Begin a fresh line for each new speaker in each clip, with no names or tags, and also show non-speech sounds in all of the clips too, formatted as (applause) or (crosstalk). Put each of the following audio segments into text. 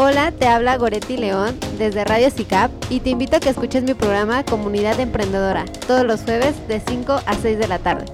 Hola, te habla Goretti León desde Radio CICAP y te invito a que escuches mi programa Comunidad Emprendedora todos los jueves de 5 a 6 de la tarde.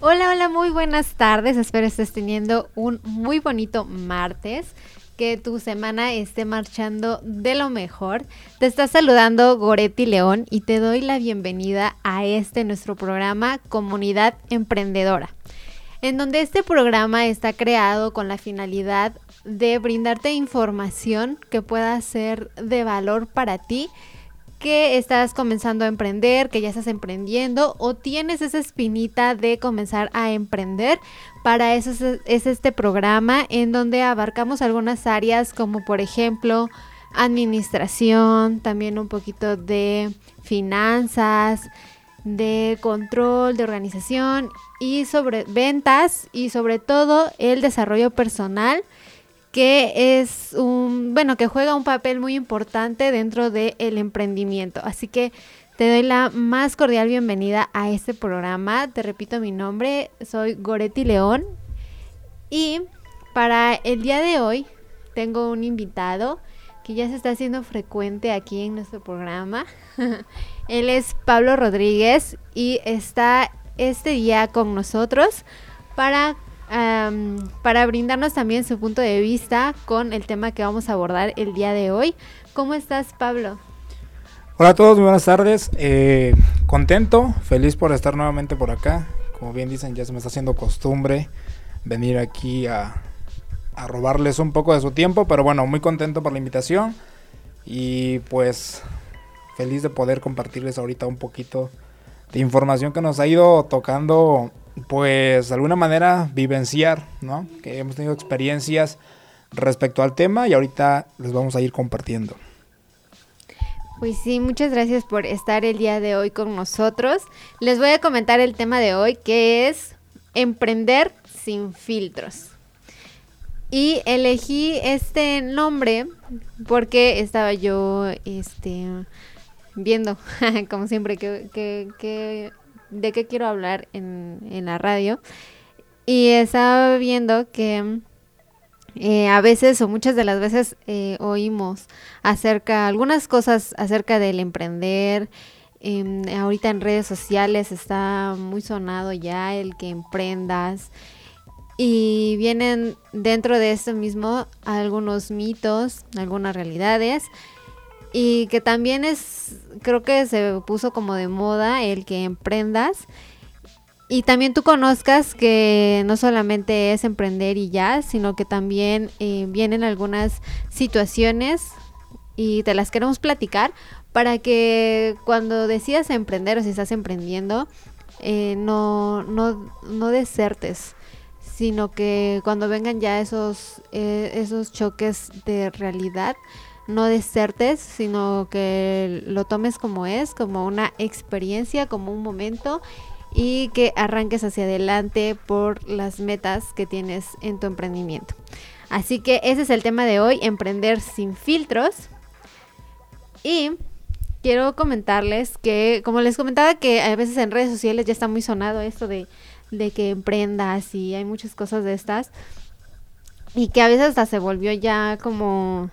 Hola, hola, muy buenas tardes. Espero estés teniendo un muy bonito martes que tu semana esté marchando de lo mejor. Te está saludando Goretti León y te doy la bienvenida a este nuestro programa Comunidad Emprendedora, en donde este programa está creado con la finalidad de brindarte información que pueda ser de valor para ti que estás comenzando a emprender, que ya estás emprendiendo o tienes esa espinita de comenzar a emprender. Para eso es, este programa en donde abarcamos algunas áreas como por ejemplo administración, también un poquito de finanzas, de control, de organización y sobre ventas y sobre todo el desarrollo personal que es un, bueno, que juega un papel muy importante dentro del emprendimiento. Así que te doy la más cordial bienvenida a este programa. Te repito mi nombre, soy Goretti León. Y para el día de hoy tengo un invitado que ya se está haciendo frecuente aquí en nuestro programa. (laughs) Él es Pablo Rodríguez y está este día con nosotros para para brindarnos también su punto de vista con el tema que vamos a abordar el día de hoy. ¿Cómo estás, Pablo?
Hola a todos, muy buenas tardes. Eh, contento, feliz por estar nuevamente por acá. Como bien dicen, ya se me está haciendo costumbre venir aquí a, a robarles un poco de su tiempo, pero bueno, muy contento por la invitación y pues feliz de poder compartirles ahorita un poquito de información que nos ha ido tocando pues de alguna manera vivenciar, ¿no? Que hemos tenido experiencias respecto al tema y ahorita les vamos a ir compartiendo.
Pues sí, muchas gracias por estar el día de hoy con nosotros. Les voy a comentar el tema de hoy que es emprender sin filtros. Y elegí este nombre porque estaba yo este, viendo, (laughs) como siempre, que, que de qué quiero hablar en, en la radio. Y estaba viendo que eh, a veces o muchas de las veces eh, oímos acerca, algunas cosas acerca del emprender. Em, ahorita en redes sociales está muy sonado ya el que emprendas. Y vienen dentro de esto mismo algunos mitos, algunas realidades y que también es, creo que se puso como de moda el que emprendas y también tú conozcas que no solamente es emprender y ya, sino que también eh, vienen algunas situaciones y te las queremos platicar para que cuando decidas emprender o si estás emprendiendo, eh, no, no, no desertes, sino que cuando vengan ya esos, eh, esos choques de realidad, no desertes, sino que lo tomes como es, como una experiencia, como un momento y que arranques hacia adelante por las metas que tienes en tu emprendimiento. Así que ese es el tema de hoy, emprender sin filtros. Y quiero comentarles que, como les comentaba, que a veces en redes sociales ya está muy sonado esto de, de que emprendas y hay muchas cosas de estas. Y que a veces hasta se volvió ya como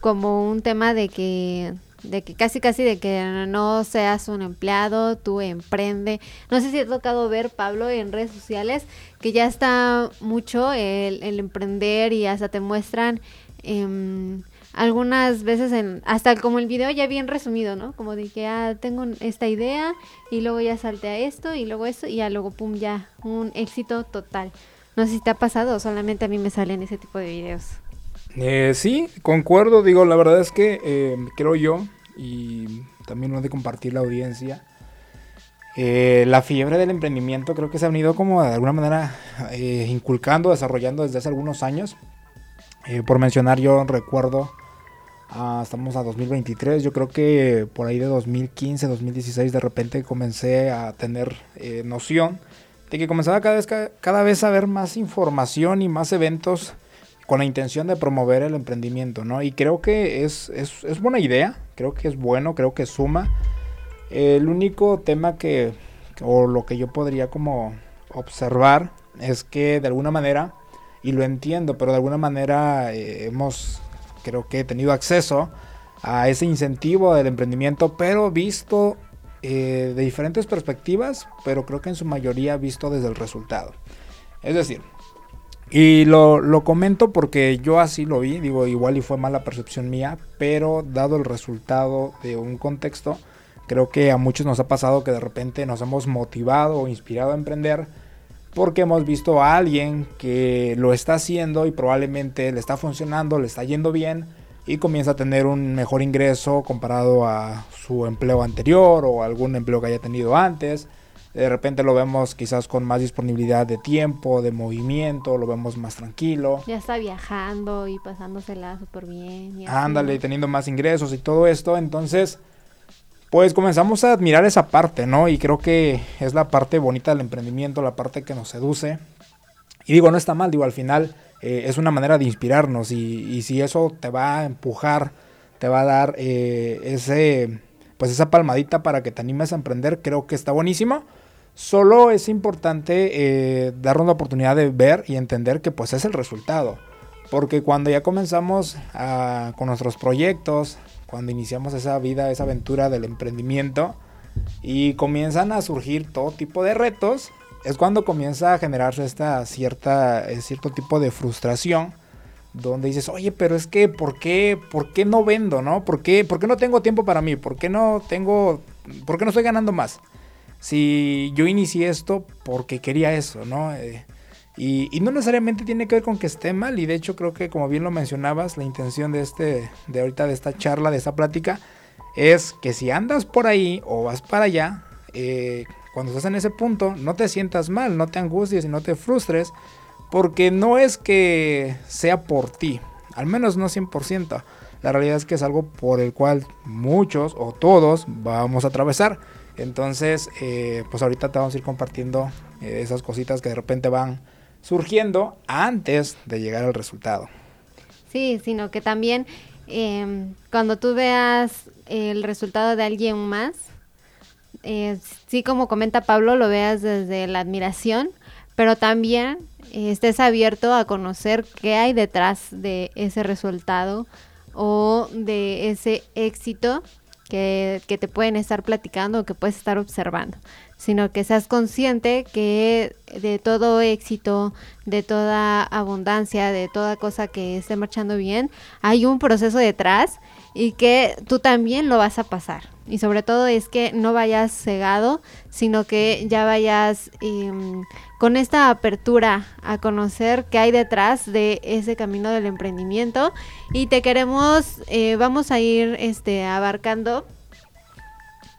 como un tema de que de que casi casi de que no seas un empleado, tú emprende. No sé si has tocado ver, Pablo, en redes sociales, que ya está mucho el, emprender y hasta te muestran em, algunas veces en, hasta como el video ya bien resumido, ¿no? Como de que ah, tengo esta idea y luego ya salte a esto y luego esto y ya luego pum, ya, un éxito total. No sé si te ha pasado solamente a mí me salen ese tipo de videos.
Eh, sí, concuerdo, digo, la verdad es que eh, creo yo, y también lo de compartir la audiencia, eh, la fiebre del emprendimiento creo que se ha venido como de alguna manera eh, inculcando, desarrollando desde hace algunos años. por mencionar, yo recuerdo, ah, estamos a 2023, yo creo que por ahí de 2015, 2016 de repente comencé a tener noción de que comenzaba cada vez, cada vez a ver más información y más eventos con la intención de promover el emprendimiento, ¿no? Y creo que es, es, buena idea, creo que es bueno, creo que suma El único tema que, o lo que yo podría como observar, es que de alguna manera, y lo entiendo, pero de alguna manera eh, hemos, creo que, tenido acceso a ese incentivo del emprendimiento, pero visto eh, de diferentes perspectivas, pero creo que en su mayoría visto desde el resultado. Es decir, y lo, lo, comento porque yo así lo vi, digo, igual y fue mala percepción mía, pero dado el resultado de un contexto, creo que a muchos nos ha pasado que de repente nos hemos motivado o inspirado a emprender porque hemos visto a alguien que lo está haciendo y probablemente le está funcionando, le está yendo bien y comienza a tener un mejor ingreso comparado a su empleo anterior o algún empleo que haya tenido antes. De repente lo vemos quizás con más disponibilidad de tiempo, de movimiento, lo vemos más tranquilo.
Ya está viajando y pasándosela súper bien.
Ándale, teniendo más ingresos y todo esto. Entonces, pues comenzamos a admirar esa parte, ¿no? Y creo que es la parte bonita del emprendimiento, la parte que nos seduce. Y digo, no está mal, digo, al final eh, es una manera de inspirarnos y, si eso te va a empujar, te va a dar eh, ese, pues esa palmadita para que te animes a emprender, creo que está buenísimo. Solo es importante eh, darnos la oportunidad de ver y entender que pues es el resultado. Porque cuando ya comenzamos con nuestros proyectos, cuando iniciamos esa vida, esa aventura del emprendimiento y comienzan a surgir todo tipo de retos, es cuando comienza a generarse esta cierta, eh, cierto tipo de frustración donde dices, oye, pero es que, ¿por qué, por qué no vendo, no? ¿Por qué, ¿Por qué no tengo tiempo para mí? ¿Por qué no tengo, por qué no estoy ganando más? Si yo inicié esto porque quería eso, ¿no? Eh, y, no necesariamente tiene que ver con que esté mal, y de hecho creo que como bien lo mencionabas, la intención de este, de ahorita de esta charla, de esta plática, es que si andas por ahí o vas para allá, eh, cuando estás en ese punto, no te sientas mal, no te angusties y no te frustres, porque no es que sea por ti, al menos no 100%. La realidad es que es algo por el cual muchos o todos vamos a atravesar. Entonces, eh, pues ahorita te vamos a ir compartiendo eh, esas cositas que de repente van surgiendo antes de llegar al resultado.
Sí, sino que también em, cuando tú veas el resultado de alguien más, eh, sí como comenta Pablo, lo veas desde la admiración, pero también eh, estés abierto a conocer qué hay detrás de ese resultado o de ese éxito que, te pueden estar platicando o que puedes estar observando sino que seas consciente que de todo éxito, de toda abundancia, de toda cosa que esté marchando bien, hay un proceso detrás y que tú también lo vas a pasar. Y sobre todo es que no vayas cegado, sino que ya vayas em, con esta apertura a conocer qué hay detrás de ese camino del emprendimiento. Y te queremos, eh, vamos a ir este, abarcando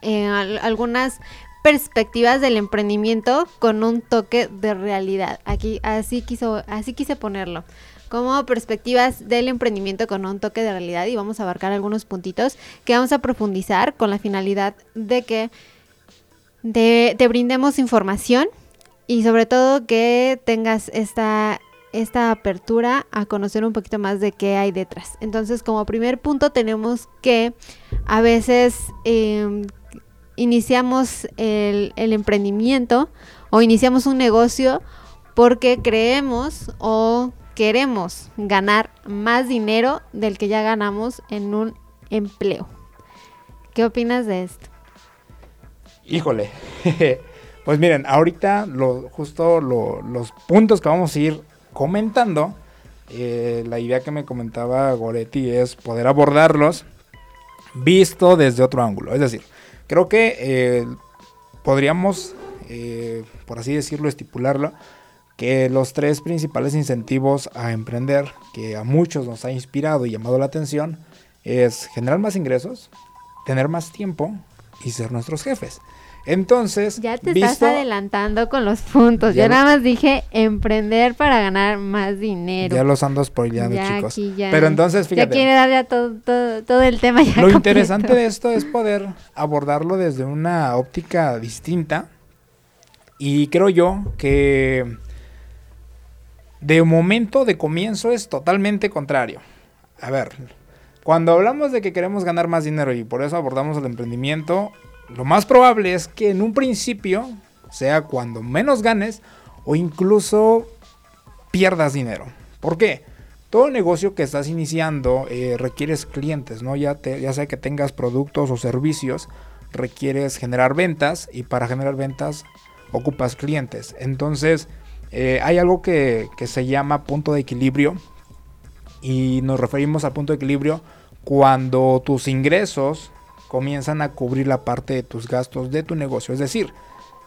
eh, algunas perspectivas del emprendimiento con un toque de realidad. Aquí así quiso, así quise ponerlo. Como perspectivas del emprendimiento con un toque de realidad y vamos a abarcar algunos puntitos que vamos a profundizar con la finalidad de que te brindemos información y sobre todo que tengas esta esta apertura a conocer un poquito más de qué hay detrás. Entonces, como primer punto, tenemos que a veces em, iniciamos el, emprendimiento o iniciamos un negocio porque creemos o queremos ganar más dinero del que ya ganamos en un empleo. ¿Qué opinas de esto?
Híjole, (laughs) pues miren, ahorita lo, justo los puntos que vamos a ir comentando, eh, la idea que me comentaba Goretti es poder abordarlos visto desde otro ángulo. Es decir, Creo que eh, podríamos, eh, por así decirlo, estipularlo, que los tres principales incentivos a emprender, que a muchos nos ha inspirado y llamado la atención, es generar más ingresos, tener más tiempo y ser nuestros jefes. Entonces,
ya te estás adelantando con los puntos. Yo nada más dije emprender para ganar más dinero.
Ya los ando spoileando, chicos. Pero entonces, fíjate.
Ya quiere dar ya todo, todo, el tema ya.
Lo interesante de esto es poder abordarlo desde una óptica distinta. Y creo yo que de momento, de comienzo, es totalmente contrario. A ver, cuando hablamos de que queremos ganar más dinero y por eso abordamos el emprendimiento, lo más probable es que en un principio sea cuando menos ganes o incluso pierdas dinero. ¿Por qué? Todo negocio que estás iniciando eh, requieres clientes, ¿no? Ya, ya sea que tengas productos o servicios, requieres generar ventas y para generar ventas ocupas clientes. Entonces, eh, hay algo que, que se llama punto de equilibrio y nos referimos al punto de equilibrio cuando tus ingresos comienzan a cubrir la parte de tus gastos de tu negocio. Es decir,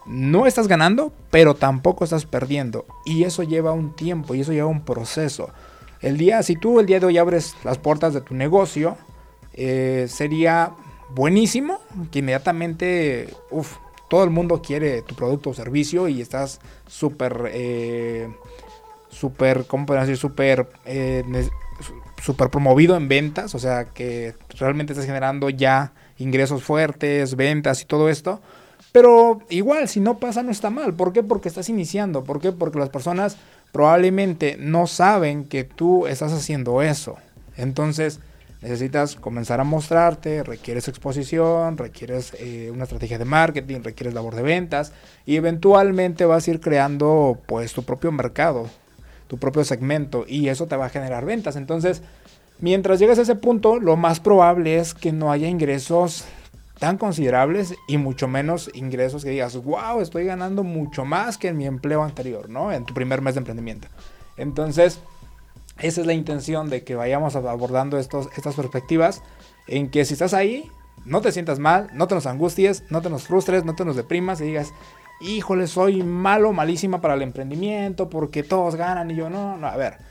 no estás ganando, pero tampoco estás perdiendo. Y eso lleva un tiempo y eso lleva un proceso. El día, si tú el día de hoy abres las puertas de tu negocio, eh, sería buenísimo que inmediatamente, uff, todo el mundo quiere tu producto o servicio y estás súper, eh, súper, ¿cómo podemos decir? Súper, eh, súper promovido en ventas, o sea que realmente estás generando ya ingresos fuertes, ventas y todo esto. Pero igual, si no pasa, no está mal. ¿Por qué? Porque estás iniciando. ¿Por qué? Porque las personas probablemente no saben que tú estás haciendo eso. Entonces, necesitas comenzar a mostrarte, requieres exposición, requieres eh, una estrategia de marketing, requieres labor de ventas y eventualmente vas a ir creando pues tu propio mercado, tu propio segmento y eso te va a generar ventas. Entonces, mientras llegues a ese punto, lo más probable es que no haya ingresos tan considerables y mucho menos ingresos que digas, wow, estoy ganando mucho más que en mi empleo anterior, ¿no? En tu primer mes de emprendimiento. Entonces, esa es la intención de que vayamos abordando estos, estas perspectivas en que si estás ahí, no te sientas mal, no te nos angusties, no te nos frustres, no te nos deprimas y digas, híjole, soy malo, malísima para el emprendimiento porque todos ganan y yo no, no, a ver.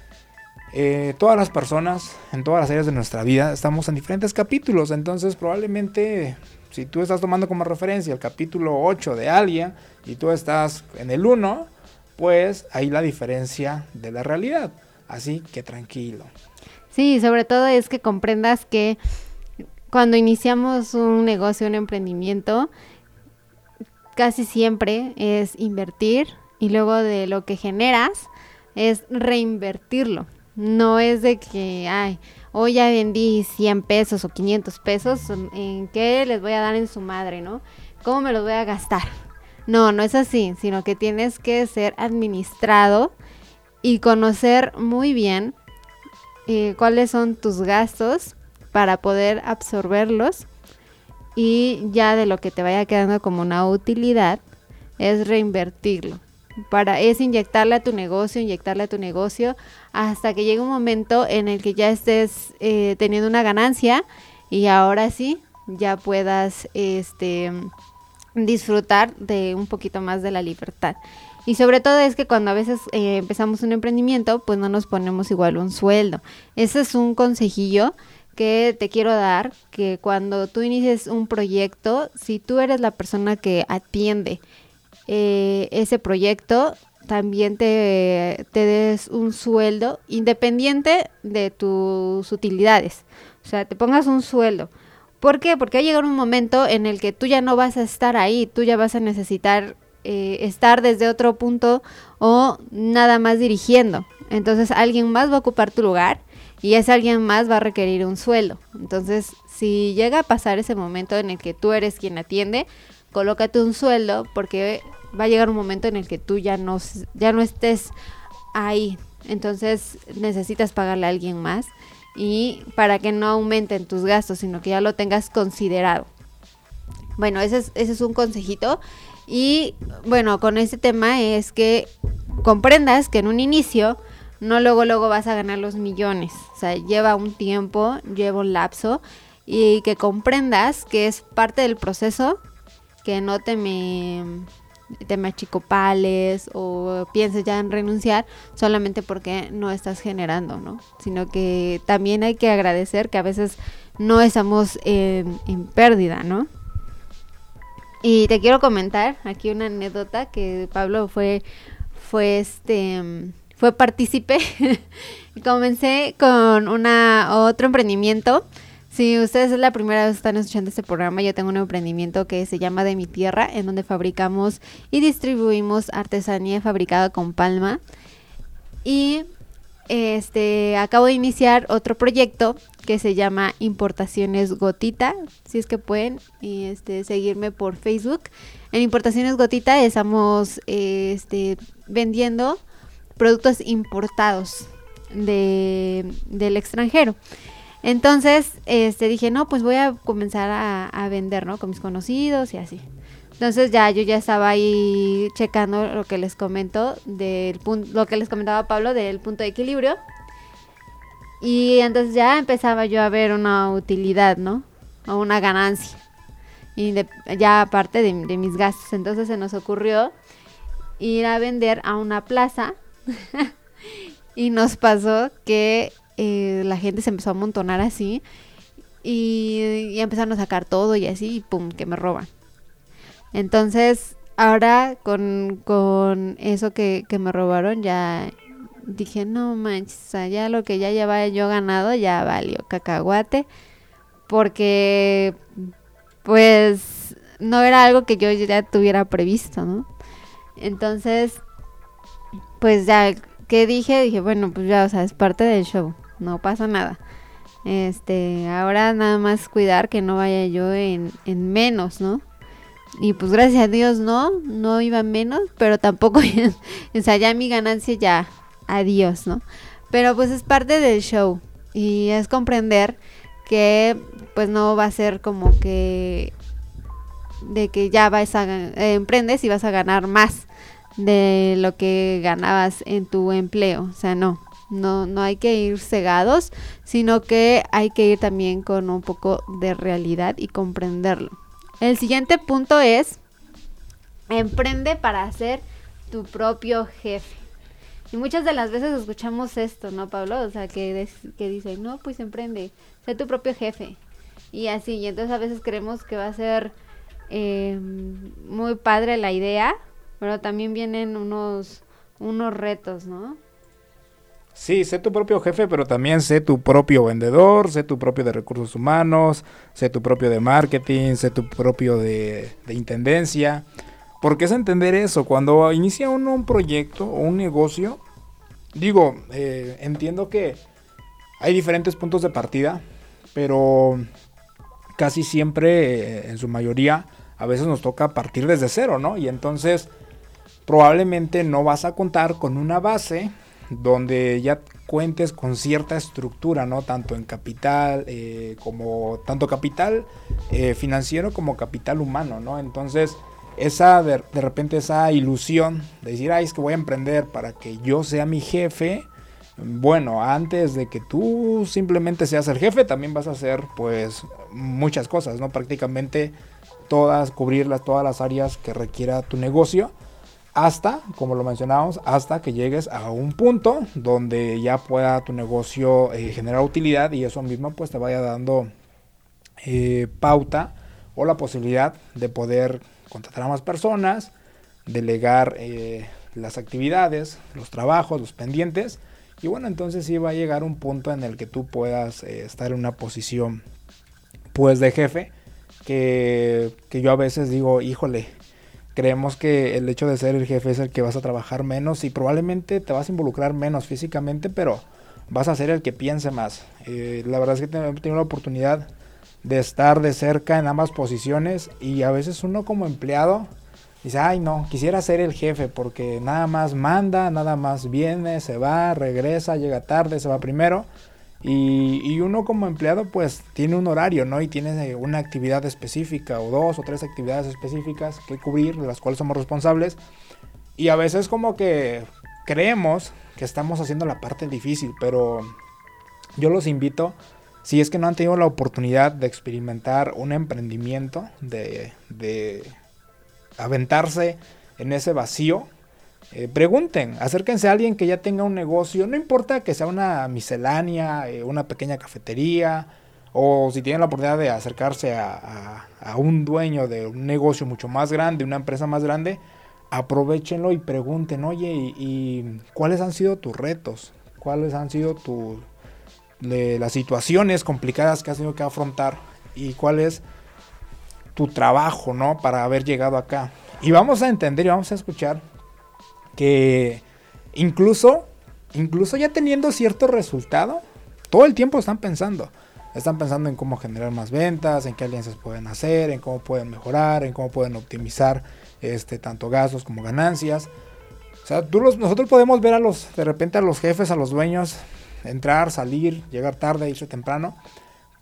Eh, todas las personas en todas las áreas de nuestra vida estamos en diferentes capítulos, entonces probablemente si tú estás tomando como referencia el capítulo 8 de alguien y tú estás en el 1, pues ahí la diferencia de la realidad. Así que tranquilo.
Sí, sobre todo es que comprendas que cuando iniciamos un negocio, un emprendimiento, casi siempre es invertir y luego de lo que generas es reinvertirlo. No es de que, ay, hoy ya vendí 100 pesos o 500 pesos, ¿en qué les voy a dar en su madre, no? ¿Cómo me los voy a gastar? No, no es así, sino que tienes que ser administrado y conocer muy bien eh, cuáles son tus gastos para poder absorberlos y ya de lo que te vaya quedando como una utilidad es reinvertirlo para es inyectarle a tu negocio, inyectarle a tu negocio hasta que llegue un momento en el que ya estés eh, teniendo una ganancia y ahora sí ya puedas este disfrutar de un poquito más de la libertad. Y sobre todo es que cuando a veces eh, empezamos un emprendimiento, pues no nos ponemos igual un sueldo. Ese es un consejillo que te quiero dar, que cuando tú inicies un proyecto, si tú eres la persona que atiende eh, ese proyecto, también te, te des un sueldo independiente de tus utilidades. O sea, te pongas un sueldo. ¿Por qué? Porque va a llegar un momento en el que tú ya no vas a estar ahí, tú ya vas a necesitar eh, estar desde otro punto o nada más dirigiendo. Entonces alguien más va a ocupar tu lugar y ese alguien más va a requerir un sueldo. Entonces, si llega a pasar ese momento en el que tú eres quien atiende, colócate un sueldo porque va a llegar un momento en el que tú ya no, ya no estés ahí. Entonces necesitas pagarle a alguien más y para que no aumenten tus gastos, sino que ya lo tengas considerado. Bueno, ese es, ese es un consejito. Y bueno, con este tema es que comprendas que en un inicio no luego luego vas a ganar los millones. O sea, lleva un tiempo, lleva un lapso y que comprendas que es parte del proceso, que no te me te me achicopales o pienses ya en renunciar solamente porque no estás generando, ¿no? Sino que también hay que agradecer que a veces no estamos en, pérdida, ¿no? Y te quiero comentar aquí una anécdota que Pablo fue, fue este, fue partícipe. (laughs) Comencé con una otro emprendimiento si ustedes es la primera vez que están escuchando este programa, yo tengo un emprendimiento que se llama De mi Tierra, en donde fabricamos y distribuimos artesanía fabricada con palma. Y este, acabo de iniciar otro proyecto que se llama Importaciones Gotita, si es que pueden este, seguirme por Facebook. En Importaciones Gotita estamos este, vendiendo productos importados de, del extranjero. Entonces, este, dije, no, pues voy a comenzar a, vender, ¿no? Con mis conocidos y así. Entonces ya yo ya estaba ahí checando lo que les comento del punto, lo que les comentaba Pablo del punto de equilibrio. Y entonces ya empezaba yo a ver una utilidad, ¿no? O una ganancia. Y ya aparte de, mis gastos. Entonces se nos ocurrió ir a vender a una plaza. (laughs) y nos pasó que eh, la gente se empezó a amontonar así. Y, y empezaron a sacar todo y así, y pum, que me roban. Entonces, ahora con, con eso que, que me robaron, ya dije, no manches, ya lo que ya llevaba yo ganado ya valió cacahuate. Porque, pues, no era algo que yo ya tuviera previsto, ¿no? Entonces, pues ya, ¿qué dije? Dije, bueno, pues ya, o sea, es parte del show, no pasa nada. Este, ahora nada más cuidar que no vaya yo en, en menos, ¿no? Y pues gracias a Dios no, no iba menos, pero tampoco, (laughs) o sea, ya mi ganancia ya, adiós, ¿no? Pero pues es parte del show y es comprender que pues no va a ser como que de que ya vas a eh, emprendes y vas a ganar más de lo que ganabas en tu empleo, o sea, no. No, no hay que ir cegados, sino que hay que ir también con un poco de realidad y comprenderlo. El siguiente punto es, emprende para ser tu propio jefe. Y muchas de las veces escuchamos esto, ¿no, Pablo? O sea, que, que dicen, no, pues emprende, sé tu propio jefe. Y así, y entonces a veces creemos que va a ser eh, muy padre la idea, pero también vienen unos, unos retos, ¿no?
Sí, sé tu propio jefe, pero también sé tu propio vendedor, sé tu propio de recursos humanos, sé tu propio de marketing, sé tu propio de, intendencia. Porque es entender eso, cuando inicia uno un proyecto o un negocio, digo, eh, entiendo que hay diferentes puntos de partida, pero casi siempre, eh, en su mayoría, a veces nos toca partir desde cero, ¿no? Y entonces probablemente no vas a contar con una base donde ya cuentes con cierta estructura, ¿no? Tanto en capital, eh, como tanto capital eh, financiero como capital humano, ¿no? Entonces, esa de, repente esa ilusión de decir, ay, es que voy a emprender para que yo sea mi jefe. Bueno, antes de que tú simplemente seas el jefe, también vas a hacer pues muchas cosas, ¿no? Prácticamente todas, cubrirlas, todas las áreas que requiera tu negocio hasta, como lo mencionábamos, hasta que llegues a un punto donde ya pueda tu negocio eh, generar utilidad y eso mismo pues te vaya dando eh, pauta o la posibilidad de poder contratar a más personas, delegar eh, las actividades, los trabajos, los pendientes. Y bueno, entonces sí va a llegar un punto en el que tú puedas estar en una posición pues de jefe que, que yo a veces digo, híjole, creemos que el hecho de ser el jefe es el que vas a trabajar menos y probablemente te vas a involucrar menos físicamente, pero vas a ser el que piense más. Eh, la verdad es que he tenido la oportunidad de estar de cerca en ambas posiciones y a veces uno como empleado dice, ay no, quisiera ser el jefe porque nada más manda, nada más viene, se va, regresa, llega tarde, se va primero. Y, uno como empleado pues tiene un horario, ¿no? Y tiene una actividad específica o dos o tres actividades específicas que cubrir, de las cuales somos responsables. Y a veces como que creemos que estamos haciendo la parte difícil, pero yo los invito, si es que no han tenido la oportunidad de experimentar un emprendimiento, de, de aventarse en ese vacío, eh, pregunten, acérquense a alguien que ya tenga un negocio, no importa que sea una miscelánea, eh, una pequeña cafetería, o si tienen la oportunidad de acercarse a, un dueño de un negocio mucho más grande, una empresa más grande, aprovechenlo y pregunten, oye, ¿y, cuáles han sido tus retos? ¿Cuáles han sido tu, las situaciones complicadas que has tenido que afrontar? ¿Y cuál es tu trabajo, ¿no? Para haber llegado acá. Y vamos a entender y vamos a escuchar que incluso incluso ya teniendo cierto resultado, todo el tiempo están pensando. Están pensando en cómo generar más ventas, en qué alianzas pueden hacer, en cómo pueden mejorar, en cómo pueden optimizar este, tanto gastos como ganancias. O sea, nosotros podemos ver a los, de repente a los jefes, a los dueños, entrar, salir, llegar tarde, irse temprano,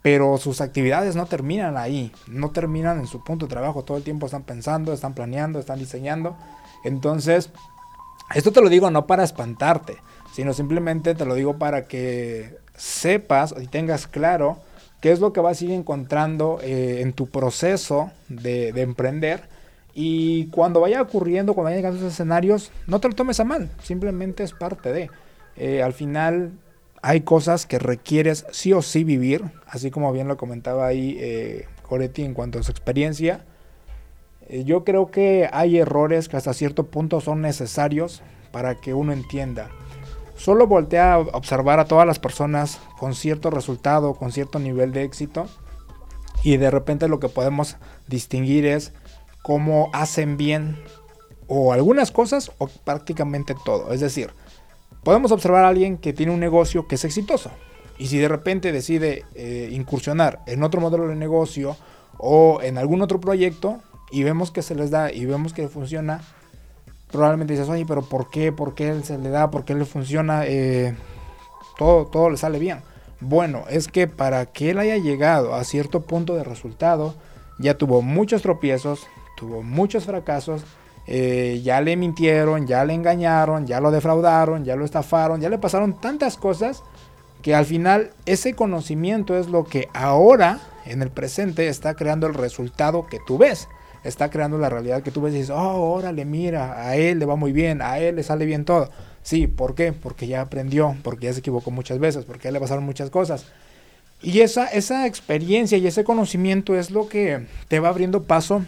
pero sus actividades no terminan ahí, no terminan en su punto de trabajo, todo el tiempo están pensando, están planeando, están diseñando. Entonces, esto te lo digo no para espantarte, sino simplemente te lo digo para que sepas y tengas claro qué es lo que vas a ir encontrando eh, en tu proceso de, emprender. Y cuando vaya ocurriendo, cuando vayan llegando esos escenarios, no te lo tomes a mal, simplemente es parte de. Eh, al final hay cosas que requieres sí o sí vivir, así como bien lo comentaba ahí eh, Coretti en cuanto a su experiencia. Eh, yo creo que hay errores que hasta cierto punto son necesarios para que uno entienda Solo voltea a observar a todas las personas con cierto resultado, con cierto nivel de éxito. Y de repente lo que podemos distinguir es cómo hacen bien o algunas cosas o prácticamente todo. Es decir, podemos observar a alguien que tiene un negocio que es exitoso. Y si de repente decide eh, incursionar en otro modelo de negocio o en algún otro proyecto y vemos que se les da y vemos que funciona, probablemente dices, oye, pero ¿por qué? ¿Por qué él se le da? ¿Por qué le funciona? Eh, todo, todo le sale bien. Bueno, es que para que él haya llegado a cierto punto de resultado, ya tuvo muchos tropiezos, tuvo muchos fracasos, eh, ya le mintieron, ya le engañaron, ya lo defraudaron, ya lo estafaron, ya le pasaron tantas cosas que al final ese conocimiento es lo que ahora, en el presente, está creando el resultado que tú ves está creando la realidad que tú ves y dices, oh, órale, mira, a él le va muy bien, a él le sale bien todo. Sí, ¿por qué? Porque ya aprendió, porque ya se equivocó muchas veces, porque ya le pasaron muchas cosas. Y esa, esa experiencia y ese conocimiento es lo que te va abriendo paso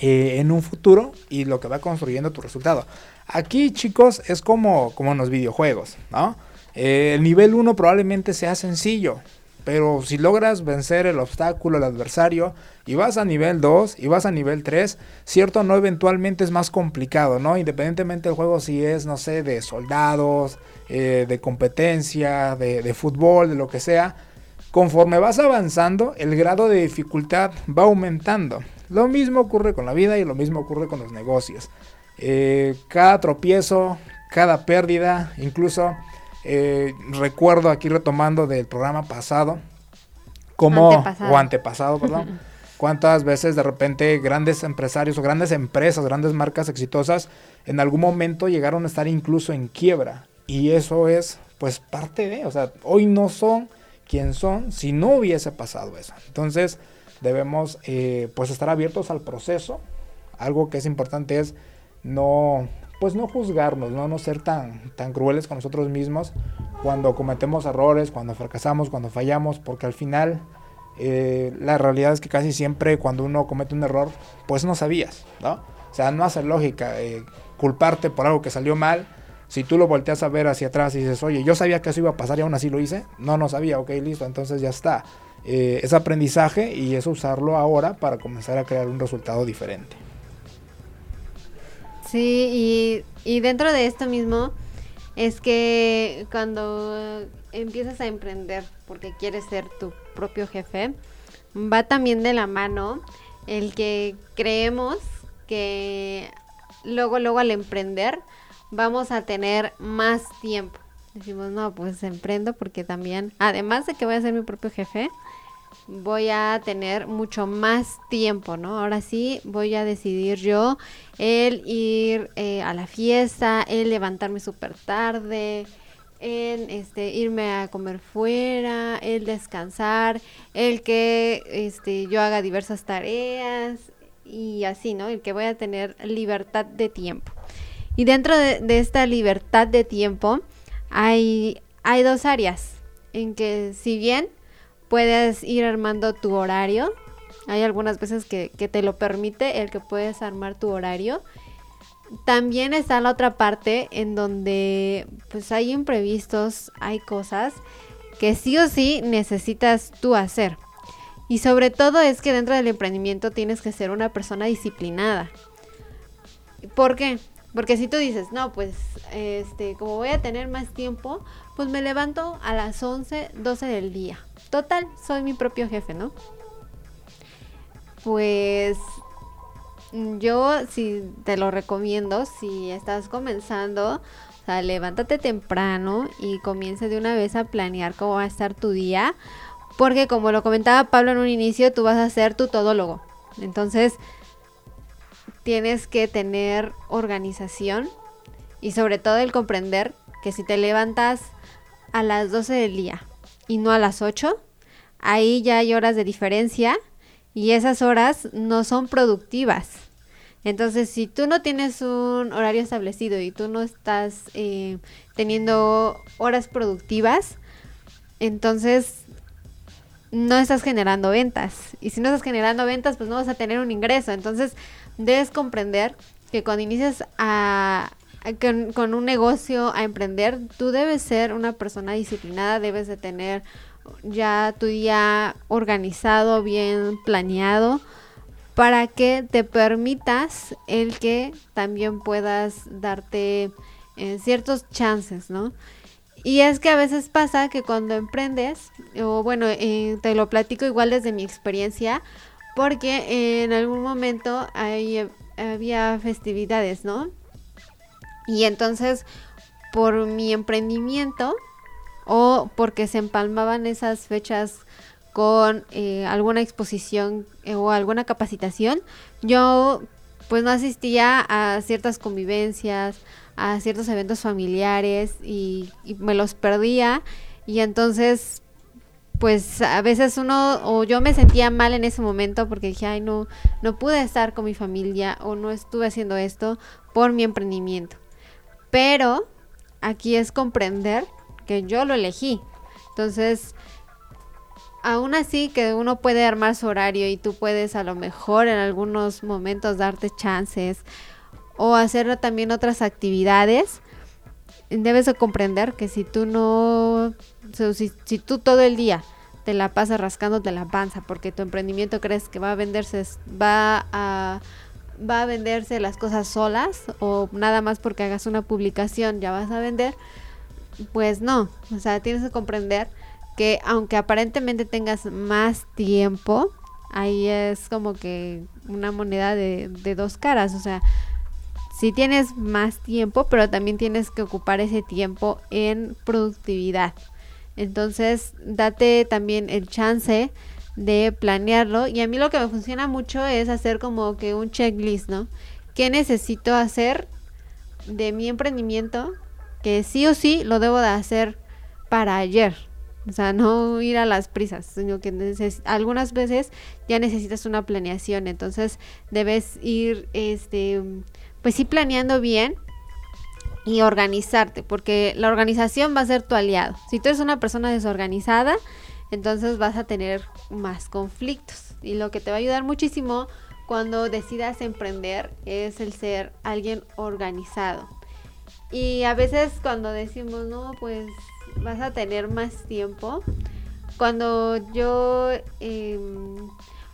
eh, en un futuro y lo que va construyendo tu resultado. Aquí, chicos, es como, como en los videojuegos, ¿no? Eh, el nivel 1 probablemente sea sencillo, pero si logras vencer el obstáculo, el adversario, y vas a nivel 2 y vas a nivel 3, cierto no eventualmente es más complicado, ¿no? Independientemente del juego si es, no sé, de soldados, eh, de competencia, de, fútbol, de lo que sea, conforme vas avanzando, el grado de dificultad va aumentando. Lo mismo ocurre con la vida y lo mismo ocurre con los negocios. Eh, cada tropiezo, cada pérdida, incluso eh, recuerdo aquí retomando del programa pasado, como, o antepasado, perdón, (laughs) cuántas veces de repente grandes empresarios o grandes empresas, grandes marcas exitosas, en algún momento llegaron a estar incluso en quiebra. Y eso es, pues, parte de, o sea, hoy no son quien son si no hubiese pasado eso. Entonces, debemos, eh, pues, estar abiertos al proceso. Algo que es importante es no pues no juzgarnos, no, ser tan, tan crueles con nosotros mismos cuando cometemos errores, cuando fracasamos, cuando fallamos, porque al final eh, la realidad es que casi siempre cuando uno comete un error, pues no sabías, ¿no? O sea, no hace lógica eh, culparte por algo que salió mal. Si tú lo volteas a ver hacia atrás y dices, oye, yo sabía que eso iba a pasar y aún así lo hice, no, no sabía, ok, listo, entonces ya está. Eh, es aprendizaje y es usarlo ahora para comenzar a crear un resultado diferente.
Sí, y, dentro de esto mismo es que cuando empiezas a emprender porque quieres ser tu propio jefe, va también de la mano el que creemos que luego, luego al emprender vamos a tener más tiempo. Decimos, no, pues emprendo porque también, además de que voy a ser mi propio jefe, voy a tener mucho más tiempo, ¿no? Ahora sí voy a decidir yo el ir eh, a la fiesta, el levantarme súper tarde, el este, irme a comer fuera, el descansar, el que este, yo haga diversas tareas y así, ¿no? El que voy a tener libertad de tiempo. Y dentro de, de esta libertad de tiempo hay, hay dos áreas en que si bien puedes ir armando tu horario. Hay algunas veces que, te lo permite el que puedes armar tu horario. También está la otra parte en donde pues hay imprevistos, hay cosas que sí o sí necesitas tú hacer. Y sobre todo es que dentro del emprendimiento tienes que ser una persona disciplinada. ¿Por qué? Porque si tú dices, no, pues, este, como voy a tener más tiempo, pues me levanto a las 11, 12 del día. Total, soy mi propio jefe, ¿no? Pues yo sí te lo recomiendo si estás comenzando, o sea, levántate temprano y comience de una vez a planear cómo va a estar tu día, porque como lo comentaba Pablo en un inicio, tú vas a ser tu todólogo. Entonces, tienes que tener organización y sobre todo el comprender que si te levantas a las 12 del día y no a las 8, ahí ya hay horas de diferencia y esas horas no son productivas. Entonces, si tú no tienes un horario establecido y tú no estás eh, teniendo horas productivas, entonces no estás generando ventas. Y si no estás generando ventas, pues no vas a tener un ingreso. Entonces, debes comprender que cuando inicias a, con, un negocio a emprender, tú debes ser una persona disciplinada, debes de tener ya tu día organizado, bien planeado, para que te permitas el que también puedas darte eh, ciertos chances, ¿no? Y es que a veces pasa que cuando emprendes, o bueno, eh, te lo platico igual desde mi experiencia, porque en algún momento había festividades, ¿no? Y entonces, por mi emprendimiento, o porque se empalmaban esas fechas con eh, alguna exposición eh, o alguna capacitación, yo pues no asistía a ciertas convivencias, a ciertos eventos familiares y, me los perdía y entonces pues a veces uno o yo me sentía mal en ese momento porque dije, ay, no, no pude estar con mi familia o no estuve haciendo esto por mi emprendimiento. Pero aquí es comprender que yo lo elegí. Entonces, aún así que uno puede armar su horario y tú puedes a lo mejor en algunos momentos darte chances o hacer también otras actividades, debes de comprender que si tú no, si, si, tú todo el día te la pasas rascándote la panza porque tu emprendimiento crees que va a venderse, va a, va a venderse las cosas solas o nada más porque hagas una publicación ya vas a vender, pues no, o sea, tienes que comprender que aunque aparentemente tengas más tiempo, ahí es como que una moneda de, de dos caras, o sea, si tienes más tiempo, pero también tienes que ocupar ese tiempo en productividad. Entonces, date también el chance de planearlo. Y a mí lo que me funciona mucho es hacer como que un checklist, ¿no? ¿Qué necesito hacer de mi emprendimiento? Que sí o sí lo debo de hacer para ayer. O sea, no ir a las prisas, sino que algunas veces ya necesitas una planeación. Entonces, debes ir, este pues sí planeando bien y organizarte, porque la organización va a ser tu aliado. Si tú eres una persona desorganizada, entonces vas a tener más conflictos. Y lo que te va a ayudar muchísimo cuando decidas emprender es el ser alguien organizado. Y a veces cuando decimos, no, pues vas a tener más tiempo. Cuando yo, em,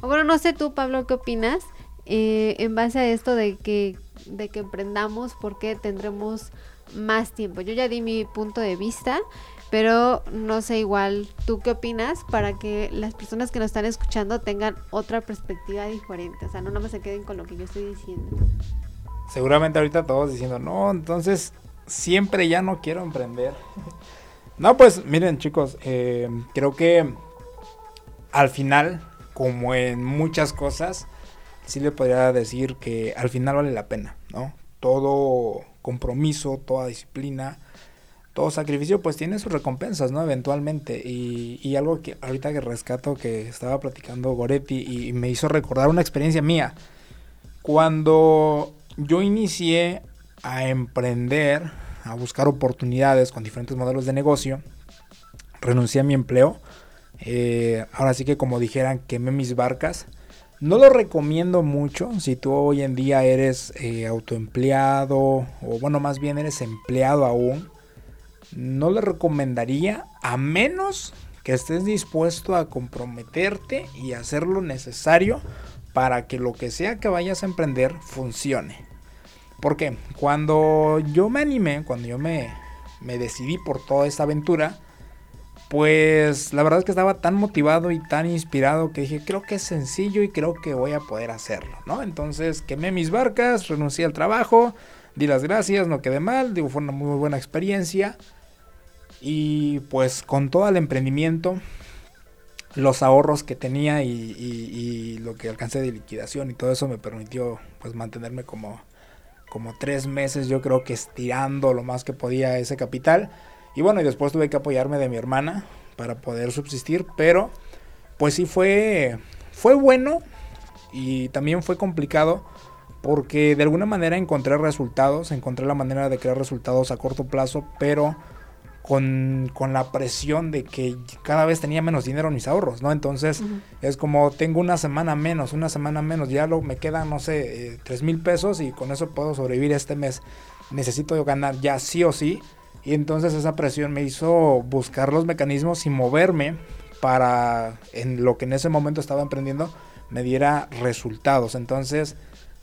bueno, no sé tú, Pablo, ¿qué opinas? Eh, en base a esto de que de que emprendamos porque tendremos más tiempo. Yo ya di mi punto de vista, pero no sé igual tú qué opinas para que las personas que nos están escuchando tengan otra perspectiva diferente, o sea, no nada más se queden con lo que yo estoy diciendo.
Seguramente ahorita todos diciendo, no, entonces siempre ya no quiero emprender. (laughs) no, pues miren chicos, eh, creo que al final, como en muchas cosas, sí le podría decir que al final vale la pena, ¿no? Todo compromiso, toda disciplina, todo sacrificio, pues tiene sus recompensas, ¿no? Eventualmente. Y, y algo que ahorita que rescato que estaba platicando Goretti y, me hizo recordar una experiencia mía. Cuando yo inicié a emprender, a buscar oportunidades con diferentes modelos de negocio, renuncié a mi empleo. Eh, ahora sí que como dijeran, quemé mis barcas no lo recomiendo mucho si tú hoy en día eres eh, autoempleado o bueno, más bien eres empleado aún. No le recomendaría a menos que estés dispuesto a comprometerte y hacer lo necesario para que lo que sea que vayas a emprender funcione. ¿Por qué? Cuando yo me animé, cuando yo me, decidí por toda esta aventura, pues la verdad es que estaba tan motivado y tan inspirado que dije, creo que es sencillo y creo que voy a poder hacerlo, ¿no? Entonces quemé mis barcas, renuncié al trabajo, di las gracias, no quedé mal, fue una muy buena experiencia. Y pues con todo el emprendimiento, los ahorros que tenía y, lo que alcancé de liquidación y todo eso me permitió pues mantenerme como, como tres meses, yo creo que estirando lo más que podía ese capital. Y bueno, y después tuve que apoyarme de mi hermana para poder subsistir, pero pues sí fue, fue bueno y también fue complicado porque de alguna manera encontré resultados, encontré la manera de crear resultados a corto plazo, pero con, la presión de que cada vez tenía menos dinero en mis ahorros, ¿no? Entonces es como tengo una semana menos, una semana menos, ya lo, me quedan, no sé, eh, tres mil pesos y con eso puedo sobrevivir este mes. Necesito ganar ya sí o sí y entonces esa presión me hizo buscar los mecanismos y moverme para en lo que en ese momento estaba emprendiendo me diera resultados. Entonces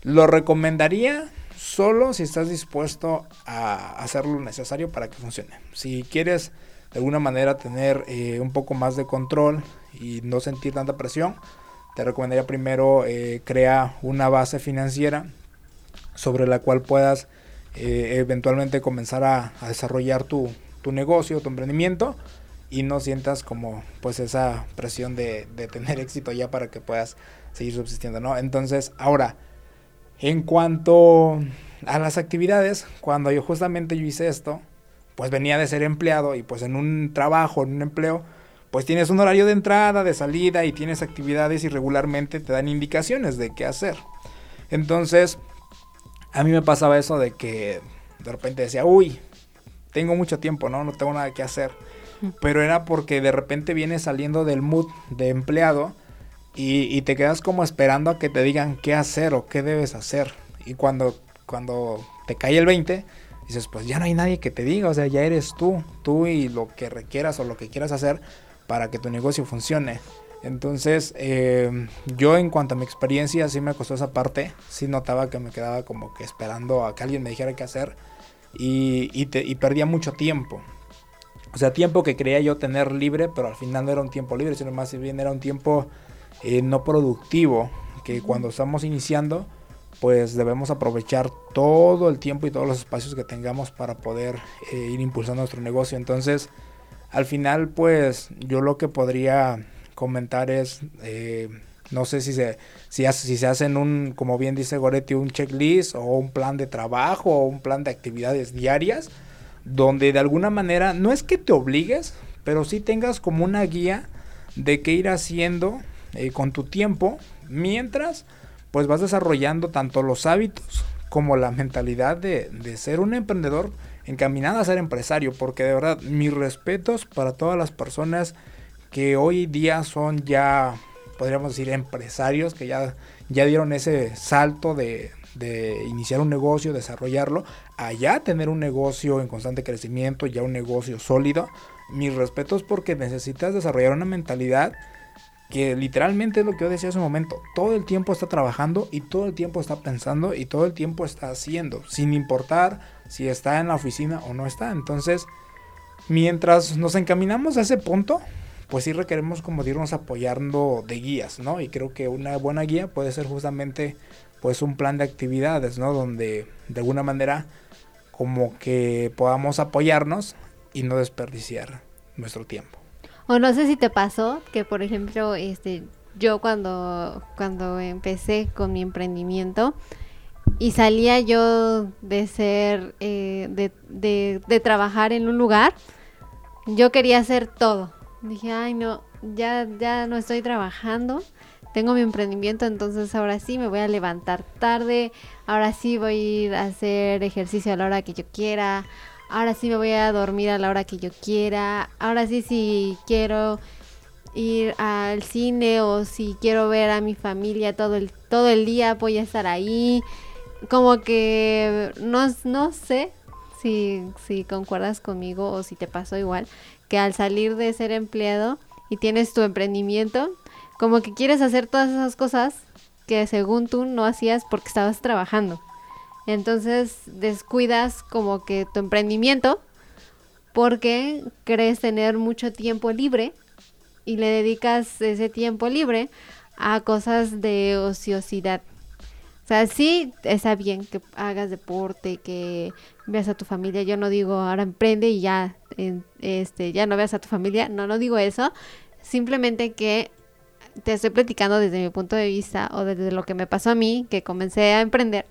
lo recomendaría solo si estás dispuesto a hacer lo necesario para que funcione. Si quieres de alguna manera tener eh, un poco más de control y no sentir tanta presión, te recomendaría primero eh, crear una base financiera sobre la cual puedas eh, eventualmente comenzar a, desarrollar tu, negocio, tu emprendimiento y no sientas como pues esa presión de, tener (laughs) éxito ya para que puedas seguir subsistiendo, ¿no? Entonces, ahora, en cuanto a las actividades, cuando yo justamente yo hice esto, pues venía de ser empleado y pues en un trabajo, en un empleo, pues tienes un horario de entrada, de salida y tienes actividades y regularmente te dan indicaciones de qué hacer. Entonces, a mí me pasaba eso de que de repente decía, uy, tengo mucho tiempo, ¿no? No tengo nada que hacer. Pero era porque de repente vienes saliendo del mood de empleado y, te quedas como esperando a que te digan qué hacer o qué debes hacer. Y cuando, cuando te cae el 20, dices, pues ya no hay nadie que te diga, o sea, ya eres tú, tú y lo que requieras o lo que quieras hacer para que tu negocio funcione. Entonces, eh, yo en cuanto a mi experiencia, sí me costó esa parte. Sí notaba que me quedaba como que esperando a que alguien me dijera qué hacer. Y, y, perdía mucho tiempo. O sea, tiempo que creía yo tener libre, pero al final no era un tiempo libre, sino más bien era un tiempo eh, no productivo. Que cuando estamos iniciando, pues debemos aprovechar todo el tiempo y todos los espacios que tengamos para poder eh, ir impulsando nuestro negocio. Entonces, al final, pues yo lo que podría comentar es, eh, no sé si se, si, si se hacen un, como bien dice Goretti, un checklist o un plan de trabajo o un plan de actividades diarias, donde de alguna manera, no es que te obligues, pero sí tengas como una guía de qué ir haciendo eh, con tu tiempo, mientras pues vas desarrollando tanto los hábitos como la mentalidad de, de ser un emprendedor encaminado a ser empresario, porque de verdad mis respetos para todas las personas que hoy día son ya, podríamos decir, empresarios que ya, ya dieron ese salto de, de iniciar un negocio, desarrollarlo, allá tener un negocio en constante crecimiento, ya un negocio sólido. Mis respetos porque necesitas desarrollar una mentalidad que literalmente es lo que yo decía hace un momento, todo el tiempo está trabajando y todo el tiempo está pensando y todo el tiempo está haciendo, sin importar si está en la oficina o no está. Entonces, mientras nos encaminamos a ese punto, pues sí requeremos como de irnos apoyando de guías, ¿no? Y creo que una buena guía puede ser justamente pues un plan de actividades, ¿no? Donde de alguna manera como que podamos apoyarnos y no desperdiciar nuestro tiempo.
O no sé si te pasó que por ejemplo, este yo cuando cuando empecé con mi emprendimiento y salía yo de ser eh, de, de, de trabajar en un lugar, yo quería hacer todo. Dije, ay no, ya, ya no estoy trabajando, tengo mi emprendimiento, entonces ahora sí me voy a levantar tarde, ahora sí voy a ir a hacer ejercicio a la hora que yo quiera, ahora sí me voy a dormir a la hora que yo quiera, ahora sí si quiero ir al cine o si quiero ver a mi familia todo el, todo el día voy a estar ahí. Como que no, no sé si, si concuerdas conmigo o si te pasó igual, que al salir de ser empleado y tienes tu emprendimiento, como que quieres hacer todas esas cosas que según tú no hacías porque estabas trabajando. Entonces descuidas como que tu emprendimiento porque crees tener mucho tiempo libre y le dedicas ese tiempo libre a cosas de ociosidad. O sea, sí está bien que hagas deporte, que veas a tu familia. Yo no digo ahora emprende y ya, este, ya no veas a tu familia. No, no digo eso. Simplemente que te estoy platicando desde mi punto de vista o desde lo que me pasó a mí, que comencé a emprender.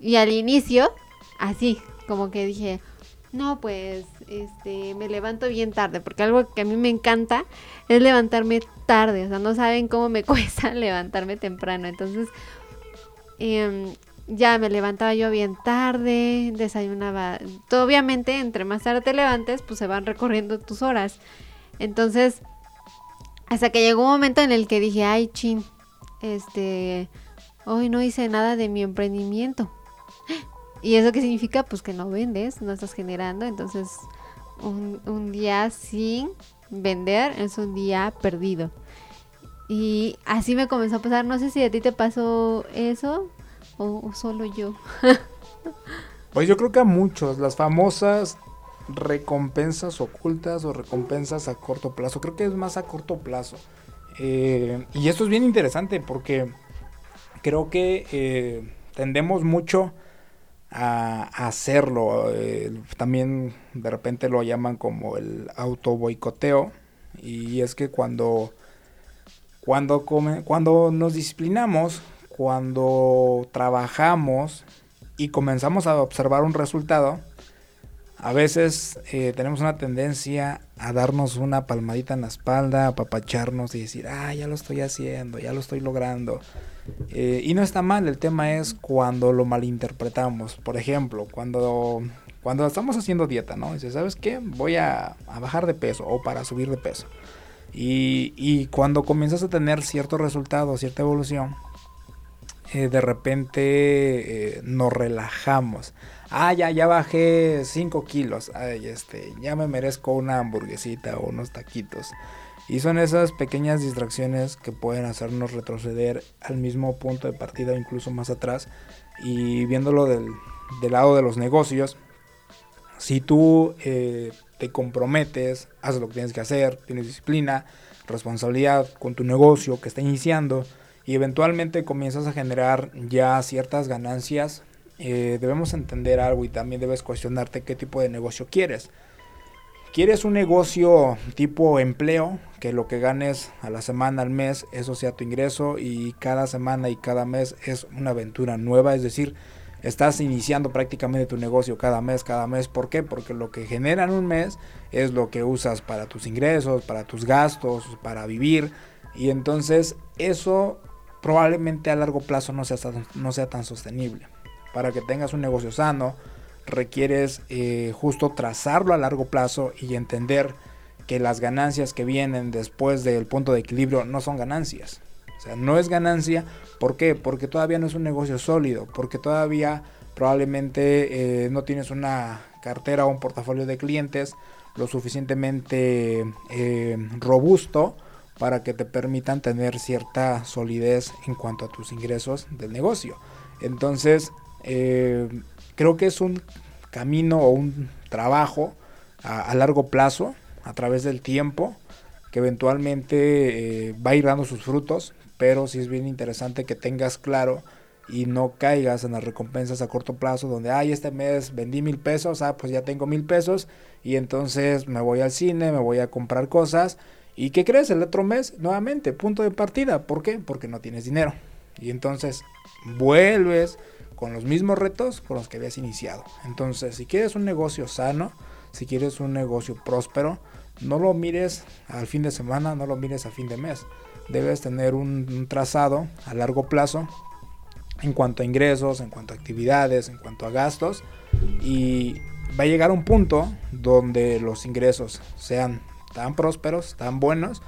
Y al inicio, así, como que dije, no, pues, este, me levanto bien tarde, porque algo que a mí me encanta es levantarme tarde, o sea, no saben cómo me (laughs) cuesta levantarme temprano, entonces, em, ya me levantaba yo bien tarde, desayunaba, obviamente, entre más tarde te levantes, pues se van recorriendo tus horas, entonces, hasta que llegó un momento en el que dije, ay, chin, este, hoy no hice nada de mi emprendimiento. ¿Y eso qué significa? Pues que no vendes, no estás generando. Entonces, un, un día sin vender es un día perdido. Y así me comenzó a pasar. No sé si a ti te pasó eso o, solo yo. (laughs)
pues yo creo que a muchos, las famosas recompensas ocultas o recompensas a corto plazo. Creo que es más a corto plazo. Eh, y esto es bien interesante porque creo que eh, tendemos mucho a, hacerlo. Eh, también de repente lo llaman como el auto boicoteo. Y es que cuando, cuando, come, cuando nos disciplinamos, cuando trabajamos y comenzamos a observar un resultado, a veces eh, tenemos una tendencia a darnos una palmadita en la espalda, a apapacharnos y decir, ah, ya lo estoy haciendo, ya lo estoy logrando. Eh, y no está mal, el tema es cuando lo malinterpretamos. Por ejemplo, cuando, cuando estamos haciendo dieta, ¿no? Dices, ¿sabes qué? Voy a, bajar de peso o para subir de peso. Y, y cuando comienzas a tener cierto resultado, cierta evolución, eh, de repente nos relajamos ah, ya, ya bajé 5 kilos, ay, este, ya me merezco una hamburguesita o unos taquitos. Y son esas pequeñas distracciones que pueden hacernos retroceder al mismo punto de partida incluso más atrás. Y viéndolo del, lado de los negocios, si tú eh, te comprometes, haces lo que tienes que hacer, tienes disciplina, responsabilidad con tu negocio que está iniciando y eventualmente comienzas a generar ya ciertas ganancias eh, debemos entender algo y también debes cuestionarte qué tipo de negocio quieres. ¿Quieres un negocio tipo empleo? Que lo que ganes a la semana, al mes, eso sea tu ingreso y cada semana y cada mes es una aventura nueva. Es decir, estás iniciando prácticamente tu negocio cada mes, cada mes. ¿Por qué? Porque lo que genera en un mes es lo que usas para tus ingresos, para tus gastos, para vivir. Y entonces eso probablemente a largo plazo no sea, no sea tan sostenible para que tengas un negocio sano, requieres eh, justo trazarlo a largo plazo y entender que las ganancias que vienen después del punto de equilibrio no son ganancias. O sea, no es ganancia. ¿Por qué? Porque todavía no es un negocio sólido, porque todavía probablemente eh, no tienes una cartera o un portafolio de clientes lo suficientemente eh, robusto para que te permitan tener cierta solidez en cuanto a tus ingresos del negocio. Entonces, eh, creo que es un camino o un trabajo a, largo plazo, a través del tiempo, que eventualmente eh, va a ir dando sus frutos, pero sí es bien interesante que tengas claro y no caigas en las recompensas a corto plazo donde, ay, este mes vendí mil pesos, ah, pues ya tengo mil pesos y entonces me voy al cine, me voy a comprar cosas y ¿qué crees? El otro mes, nuevamente, punto de partida, ¿por qué? Porque no tienes dinero y entonces vuelves con los mismos retos con los que habías iniciado. Entonces, si quieres un negocio sano, si quieres un negocio próspero, no lo mires al fin de semana, no lo mires a fin de mes. Debes tener un, trazado a largo plazo en cuanto a ingresos, en cuanto a actividades, en cuanto a gastos. Y va a llegar un punto donde los ingresos sean tan prósperos, tan buenos,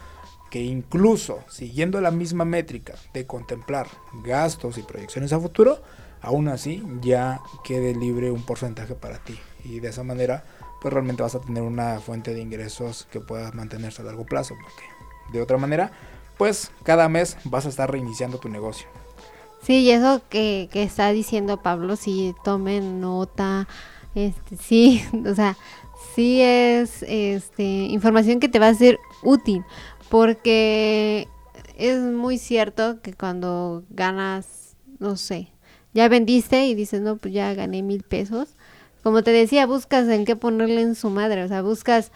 que incluso siguiendo la misma métrica de contemplar gastos y proyecciones a futuro, aún así ya quede libre un porcentaje para ti. Y de esa manera, pues realmente vas a tener una fuente de ingresos que pueda mantenerse a largo plazo. Porque de otra manera, pues cada mes vas a estar reiniciando tu negocio.
Sí, y eso que, que está diciendo Pablo, sí, tomen nota, este, sí, (laughs) o sea, sí es este, información que te va a ser útil, porque es muy cierto que cuando ganas, no sé, ya vendiste y dices, no, pues ya gané mil pesos. Como te decía, buscas en qué ponerle en su madre, o sea, buscas,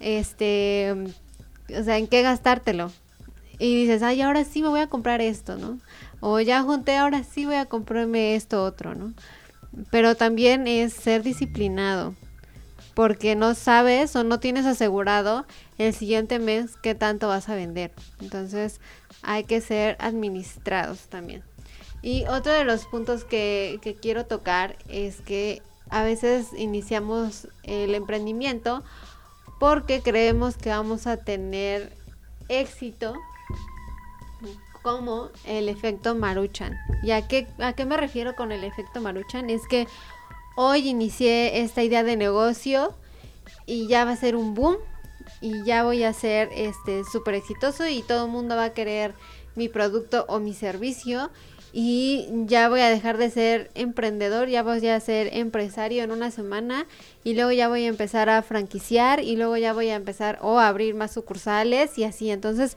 este, o sea, en qué gastártelo. Y dices, ay, ahora sí me voy a comprar esto, ¿no? O ya junté, ahora sí voy a comprarme esto otro, ¿no? Pero también es ser disciplinado, porque no sabes o no tienes asegurado el siguiente mes qué tanto vas a vender. Entonces hay que ser administrados también. Y otro de los puntos que, quiero tocar es que a veces iniciamos el emprendimiento porque creemos que vamos a tener éxito como el efecto Maruchan. ¿Y a qué, a qué me refiero con el efecto Maruchan? Es que hoy inicié esta idea de negocio y ya va a ser un boom y ya voy a ser este súper exitoso y todo el mundo va a querer mi producto o mi servicio y ya voy a dejar de ser emprendedor, ya voy a ser empresario en una semana y luego ya voy a empezar a franquiciar y luego ya voy a empezar o a abrir más sucursales y así. Entonces,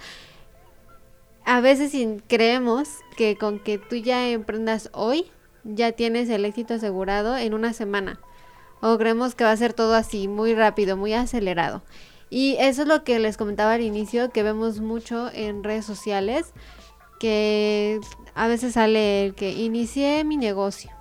a veces creemos que con que tú ya emprendas hoy, ya tienes el éxito asegurado en una semana. O creemos que va a ser todo así, muy rápido, muy acelerado. Y eso es lo que les comentaba al inicio, que vemos mucho en redes sociales, que a veces sale el que inicié mi negocio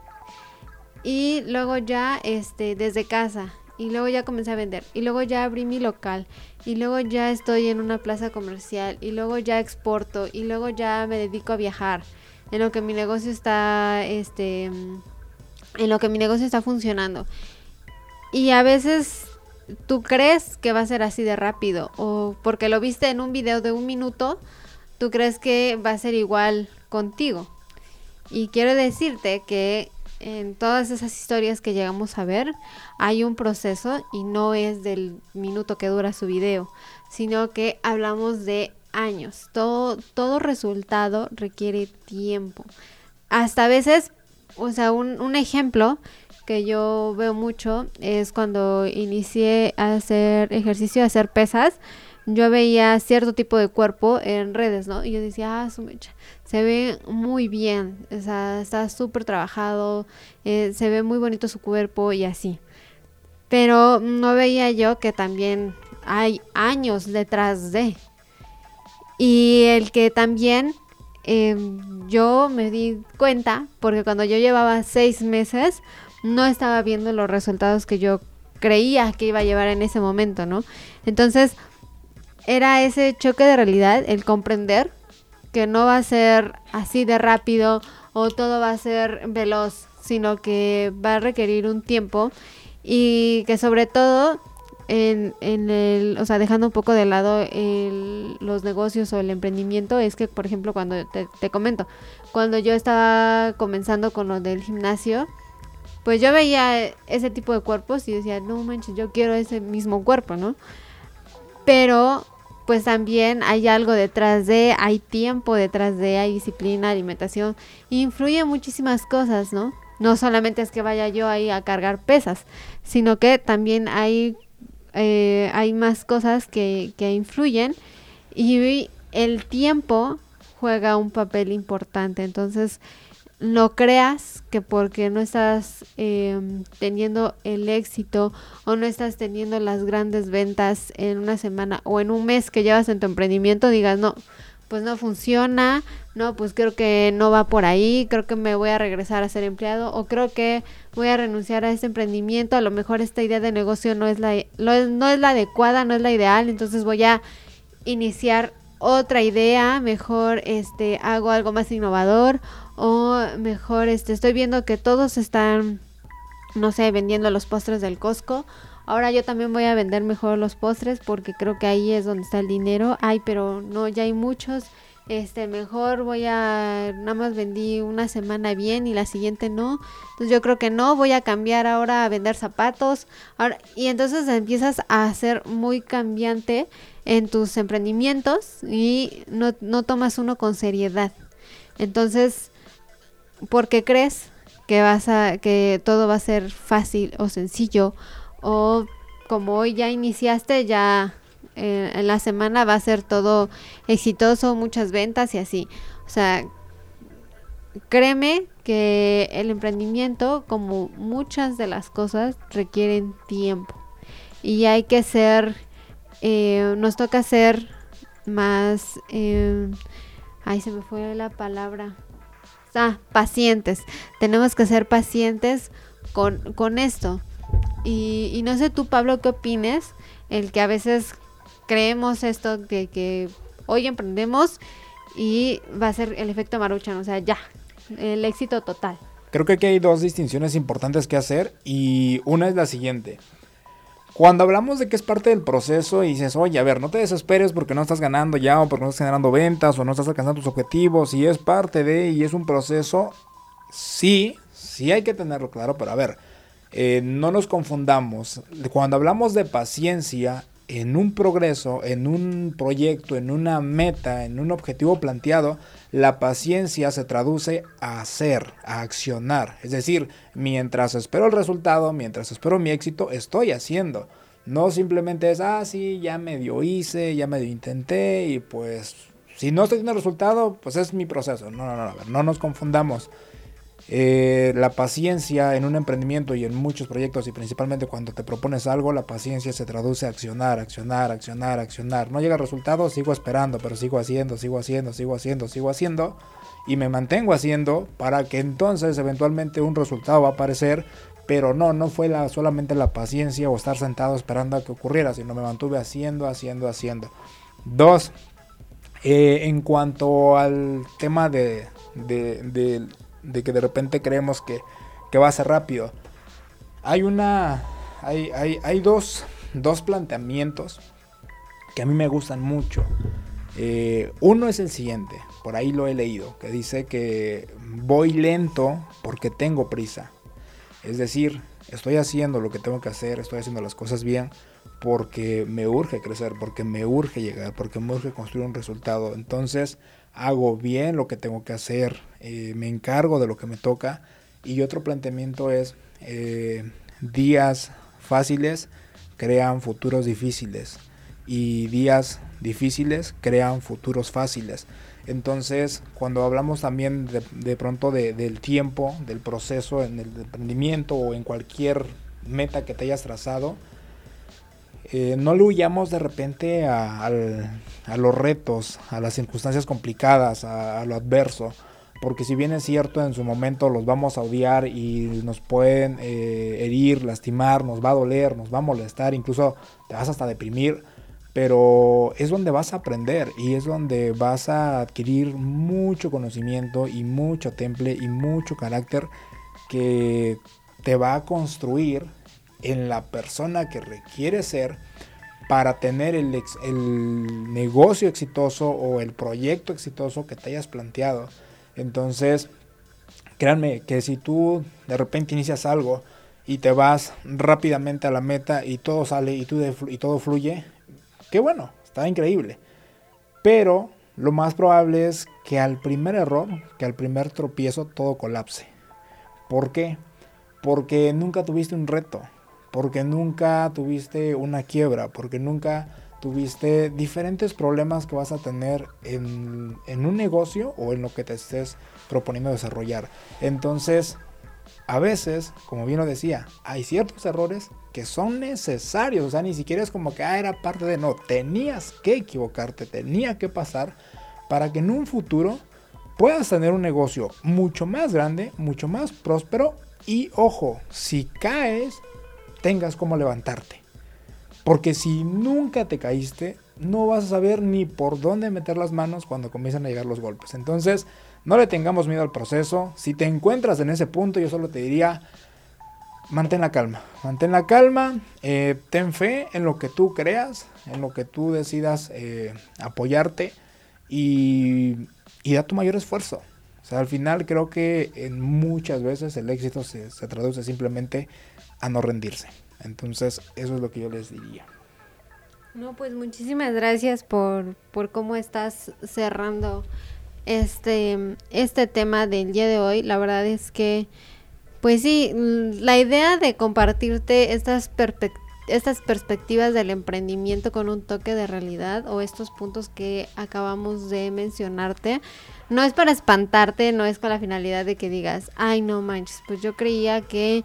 y luego ya este desde casa y luego ya comencé a vender y luego ya abrí mi local y luego ya estoy en una plaza comercial y luego ya exporto y luego ya me dedico a viajar en lo que mi negocio está este en lo que mi negocio está funcionando y a veces tú crees que va a ser así de rápido o porque lo viste en un video de un minuto tú crees que va a ser igual contigo. Y quiero decirte que en todas esas historias que llegamos a ver hay un proceso y no es del minuto que dura su video, sino que hablamos de años. Todo, todo resultado requiere tiempo. Hasta a veces, o sea, un, un ejemplo que yo veo mucho es cuando inicié a hacer ejercicio, a hacer pesas yo veía cierto tipo de cuerpo en redes, ¿no? Y yo decía, ah, su mecha, se ve muy bien, o sea, está súper trabajado, eh, se ve muy bonito su cuerpo y así. Pero no veía yo que también hay años detrás de. Y el que también em, yo me di cuenta, porque cuando yo llevaba seis meses, no estaba viendo los resultados que yo creía que iba a llevar en ese momento, ¿no? Entonces, era ese choque de realidad, el comprender que no va a ser así de rápido o todo va a ser veloz, sino que va a requerir un tiempo y que sobre todo en, el, o sea, dejando un poco de lado los negocios o el emprendimiento, es que, por ejemplo, cuando te, te comento, cuando yo estaba comenzando con lo del gimnasio, pues yo veía ese tipo de cuerpos y decía, no manches, yo quiero ese mismo cuerpo, ¿no? Pero pues también hay algo detrás de, hay tiempo detrás de, hay disciplina, alimentación, influye muchísimas cosas, ¿no? No solamente es que vaya yo ahí a cargar pesas, sino que también hay, eh, hay más cosas que, que influyen y el tiempo juega un papel importante. Entonces, no creas que porque no estás em, teniendo el éxito o no estás teniendo las grandes ventas en una semana o en un mes que llevas en tu emprendimiento, digas, no, pues no funciona, no, pues creo que no va por ahí, creo que me voy a regresar a ser empleado o creo que voy a renunciar a este emprendimiento, a lo mejor esta idea de negocio no es la, no es la adecuada, no es la ideal, entonces voy a iniciar otra idea, mejor este hago algo más innovador o mejor este estoy viendo que todos están no sé, vendiendo los postres del Costco. Ahora yo también voy a vender mejor los postres porque creo que ahí es donde está el dinero. Ay, pero no, ya hay muchos. Este, mejor voy a nada más vendí una semana bien y la siguiente no. Entonces yo creo que no, voy a cambiar ahora a vender zapatos. Y entonces empiezas a ser muy cambiante en tus emprendimientos y no, no tomas uno con seriedad. Entonces, porque crees que vas a que todo va a ser fácil o sencillo o como hoy ya iniciaste ya eh, en la semana va a ser todo exitoso, muchas ventas y así. O sea, créeme que el emprendimiento, como muchas de las cosas, requieren tiempo. Y hay que ser, eh, nos toca ser más, eh, ay, se me fue la palabra. Ah, pacientes. Tenemos que ser pacientes con, con esto. Y, y, no sé tú, Pablo, qué opines, el que a veces creemos esto que, que hoy emprendemos y va a ser el efecto maruchan, o sea, ya, el éxito total.
Creo que aquí hay dos distinciones importantes que hacer y una es la siguiente. Cuando hablamos de que es parte del proceso y dices, oye, a ver, no te desesperes porque no estás ganando ya o porque no estás generando ventas o no estás alcanzando tus objetivos y es parte de y es un proceso, sí, sí hay que tenerlo claro, pero a ver, eh, no nos confundamos. Cuando hablamos de paciencia, en un progreso, en un proyecto, en una meta, en un objetivo planteado, la paciencia se traduce a hacer, a accionar. Es decir, mientras espero el resultado, mientras espero mi éxito, estoy haciendo. No simplemente es, ah, sí, ya medio hice, ya medio intenté y pues si no estoy teniendo resultado, pues es mi proceso. No, no, no, ver, no nos confundamos. Eh, la paciencia en un emprendimiento y en muchos proyectos y principalmente cuando te propones algo, la paciencia se traduce a accionar, accionar, accionar, accionar. No llega el resultado, sigo esperando, pero sigo haciendo, sigo haciendo, sigo haciendo, sigo haciendo y me mantengo haciendo para que entonces eventualmente un resultado va a aparecer. Pero no, no fue la, solamente la paciencia o estar sentado esperando a que ocurriera, sino me mantuve haciendo, haciendo, haciendo. Dos, eh, en cuanto al tema de, de, de de que de repente creemos que, va a ser rápido. Hay una. Hay, hay, dos, dos, planteamientos que a mí me gustan mucho. Eh, uno es el siguiente, por ahí lo he leído, que dice que voy lento porque tengo prisa. Es decir, estoy haciendo lo que tengo que hacer, estoy haciendo las cosas bien porque me urge crecer, porque me urge llegar, porque me urge construir un resultado. Entonces, hago bien lo que tengo que hacer, eh, me encargo de lo que me toca. Y otro planteamiento es, eh, días fáciles crean futuros difíciles y días difíciles crean futuros fáciles. Entonces, cuando hablamos también de, pronto del tiempo, del proceso en el emprendimiento o en cualquier meta que te hayas trazado, eh, no le huyamos de repente a, los retos, a las circunstancias complicadas, a, lo adverso, porque si bien es cierto en su momento los vamos a odiar y nos pueden eh, herir, lastimar, nos va a doler, nos va a molestar, incluso te vas hasta deprimir, pero es donde vas a aprender y es donde vas a adquirir mucho conocimiento y mucho temple y mucho carácter que te va a construir en la persona que requiere ser para tener el, negocio exitoso o el proyecto exitoso que te hayas planteado. Entonces, créanme que si tú de repente inicias algo y te vas rápidamente a la meta y todo sale y, y todo fluye, qué bueno, está increíble. Pero lo más probable es que al primer error, que al primer tropiezo, todo colapse. ¿Por qué? Porque nunca tuviste un reto porque nunca tuviste una quiebra, porque nunca tuviste diferentes problemas que vas a tener en, un negocio o en lo que te estés proponiendo desarrollar. Entonces, a veces, como bien lo decía, hay ciertos errores que son necesarios, o sea, ni siquiera es como que ah, era parte de no, tenías que equivocarte, tenía que pasar para que en un futuro puedas tener un negocio mucho más grande, mucho más próspero y ojo, si caes tengas cómo levantarte. Porque si nunca te caíste, no vas a saber ni por dónde meter las manos cuando comienzan a llegar los golpes. Entonces, no le tengamos miedo al proceso. Si te encuentras en ese punto, yo solo te diría, mantén la calma. Mantén la calma, eh, ten fe en lo que tú creas, en lo que tú decidas eh, apoyarte y, da tu mayor esfuerzo. O sea, al final creo que en muchas veces el éxito se, se traduce simplemente a no rendirse. Entonces, eso es lo que yo les diría.
No, pues muchísimas gracias por, por cómo estás cerrando este, este tema del día de hoy. La verdad es que, pues sí, la idea de compartirte estas estas perspectivas del emprendimiento con un toque de realidad o estos puntos que acabamos de mencionarte, no es para espantarte, no es con la finalidad de que digas, ay no manches, pues yo creía que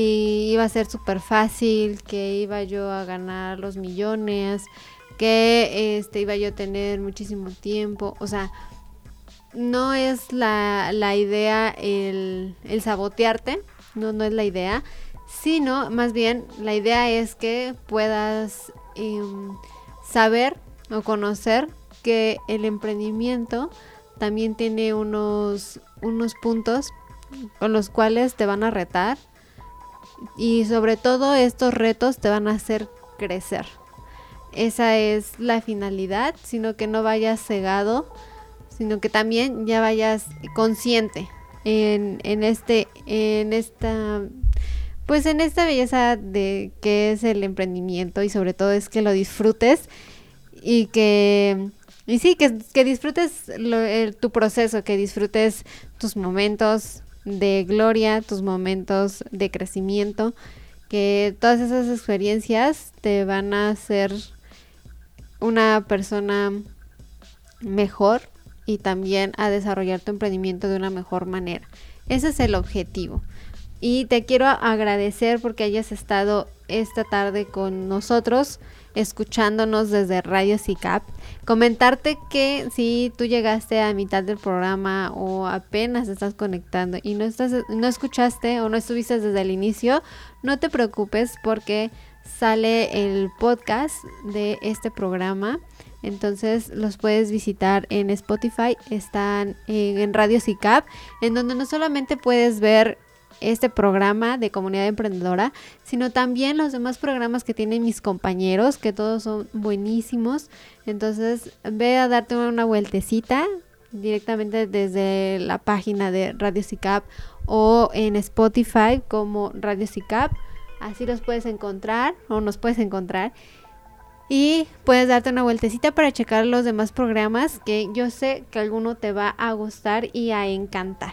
iba a ser súper fácil, que iba yo a ganar los millones, que este iba yo a tener muchísimo tiempo, o sea, no es la, la idea el, el, sabotearte, no, no es la idea, sino más bien la idea es que puedas em, saber o conocer que el emprendimiento también tiene unos, unos puntos con los cuales te van a retar y sobre todo estos retos te van a hacer crecer. Esa es la finalidad, sino que no vayas cegado, sino que también ya vayas consciente en, en este, en esta, pues en esta belleza de que es el emprendimiento y sobre todo es que lo disfrutes y que y sí, que, que disfrutes tu proceso, que disfrutes tus momentos de gloria, tus momentos de crecimiento, que todas esas experiencias te van a hacer una persona mejor y también a desarrollar tu emprendimiento de una mejor manera. Ese es el objetivo. Y te quiero agradecer porque hayas estado esta tarde con nosotros, escuchándonos desde Radio CICAP. Comentarte que si tú llegaste a mitad del programa o apenas estás conectando y no, estás, no escuchaste o no estuviste desde el inicio, no te preocupes porque sale el podcast de este programa. Entonces los puedes visitar en Spotify, están en Radio CICAP, en donde no solamente puedes ver este programa de comunidad emprendedora, sino también los demás programas que tienen mis compañeros, que todos son buenísimos. Entonces, ve a darte una vueltecita directamente desde la página de Radio CICAP o en Spotify como Radio CICAP. Así los puedes encontrar o nos puedes encontrar. Y puedes darte una vueltecita para checar los demás programas que yo sé que alguno te va a gustar y a encantar.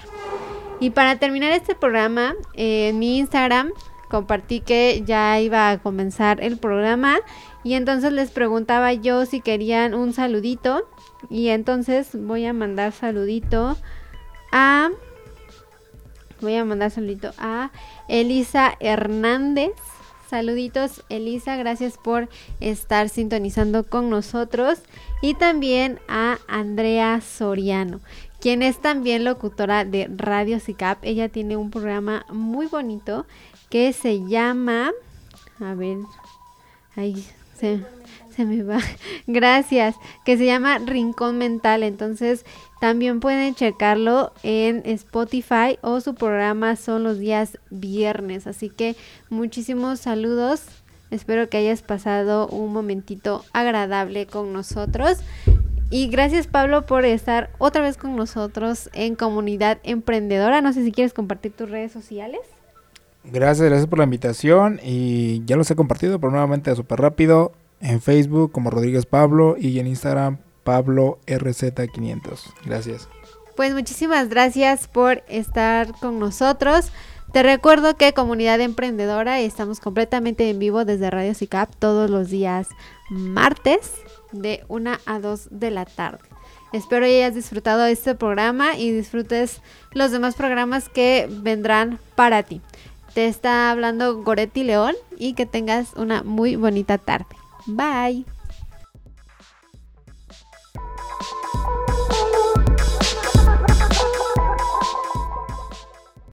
Y para terminar este programa, eh, en mi Instagram compartí que ya iba a comenzar el programa y entonces les preguntaba yo si querían un saludito. Y entonces voy a mandar saludito a voy a mandar saludito a Elisa Hernández. Saluditos Elisa, gracias por estar sintonizando con nosotros. Y también a Andrea Soriano quien es también locutora de Radio CICAP. Ella tiene un programa muy bonito que se llama... A ver, ahí se, se me va. (laughs) Gracias. Que se llama Rincón Mental. Entonces también pueden checarlo en Spotify o su programa son los días viernes. Así que muchísimos saludos. Espero que hayas pasado un momentito agradable con nosotros. Y gracias Pablo por estar otra vez con nosotros en Comunidad Emprendedora. No sé si quieres compartir tus redes sociales.
Gracias, gracias por la invitación y ya los he compartido, pero nuevamente súper rápido en Facebook como Rodríguez Pablo y en Instagram Pablo RZ500. Gracias.
Pues muchísimas gracias por estar con nosotros. Te recuerdo que Comunidad Emprendedora estamos completamente en vivo desde Radio CICAP todos los días martes de 1 a 2 de la tarde. Espero que hayas disfrutado este programa y disfrutes los demás programas que vendrán para ti. Te está hablando Goretti León y que tengas una muy bonita tarde. Bye.